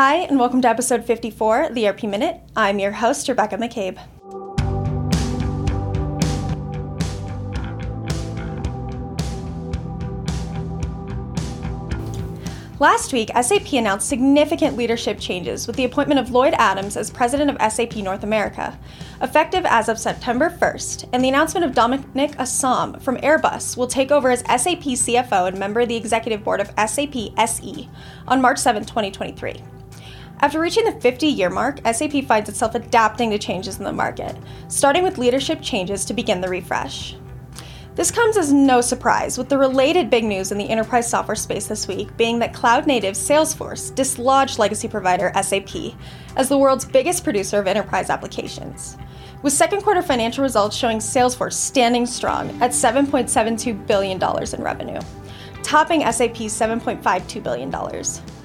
Hi, and welcome to episode 54 the ERP Minute. I'm your host, Rebecca McCabe. Last week, SAP announced significant leadership changes with the appointment of Lloyd Adams as president of SAP North America, effective as of September 1st, and the announcement of Dominik Asam from Airbus will take over as SAP CFO and member of the executive board of SAP SE on March 7, 2023. After reaching the 50 year mark, SAP finds itself adapting to changes in the market, starting with leadership changes to begin the refresh. This comes as no surprise, with the related big news in the enterprise software space this week being that cloud native Salesforce dislodged legacy provider SAP as the world's biggest producer of enterprise applications. With second quarter financial results showing Salesforce standing strong at $7.72 billion in revenue, topping SAP's $7.52 billion.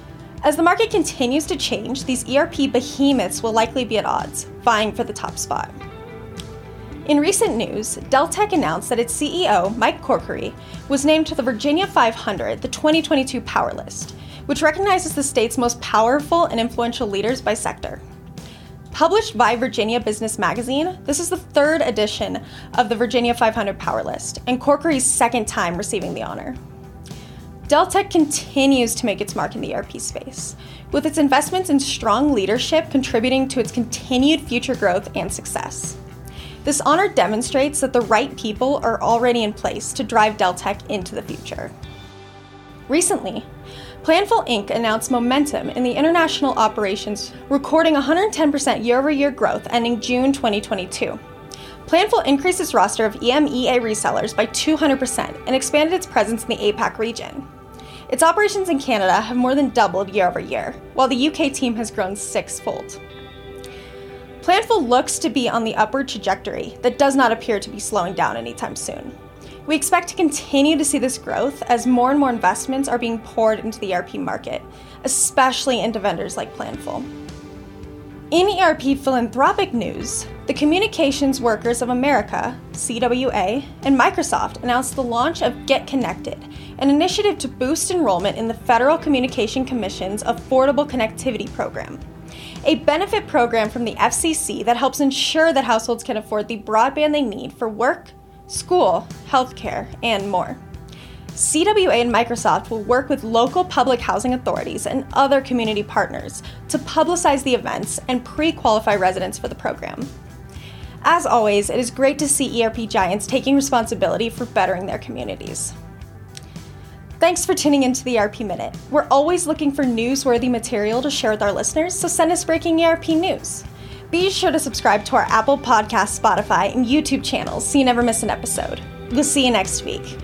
As the market continues to change, these ERP behemoths will likely be at odds, vying for the top spot. In recent news, Deltek announced that its CEO, Mike Corkery, was named to the Virginia 500, the 2022 Power List, which recognizes the state's most powerful and influential leaders by sector. Published by Virginia Business Magazine, this is the third edition of the Virginia 500 Power List, and Corkery's second time receiving the honor. Deltek continues to make its mark in the ERP space, with its investments in strong leadership contributing to its continued future growth and success. This honor demonstrates that the right people are already in place to drive Deltek into the future. Recently, Planful Inc. announced momentum in the international operations, recording 110% year over year growth ending June 2022. Planful increased its roster of EMEA resellers by 200% and expanded its presence in the APAC region. Its operations in Canada have more than doubled year over year, while the UK team has grown sixfold. Planful looks to be on the upward trajectory that does not appear to be slowing down anytime soon. We expect to continue to see this growth as more and more investments are being poured into the ERP market, especially into vendors like Planful. In ERP philanthropic news, the Communications Workers of America, CWA, and Microsoft announced the launch of Get Connected, an initiative to boost enrollment in the Federal Communication Commission's Affordable Connectivity Program a benefit program from the FCC that helps ensure that households can afford the broadband they need for work, school, healthcare, and more. CWA and Microsoft will work with local public housing authorities and other community partners to publicize the events and pre qualify residents for the program. As always, it is great to see ERP giants taking responsibility for bettering their communities. Thanks for tuning into the ERP Minute. We're always looking for newsworthy material to share with our listeners, so send us breaking ERP news. Be sure to subscribe to our Apple Podcast, Spotify, and YouTube channels so you never miss an episode. We'll see you next week.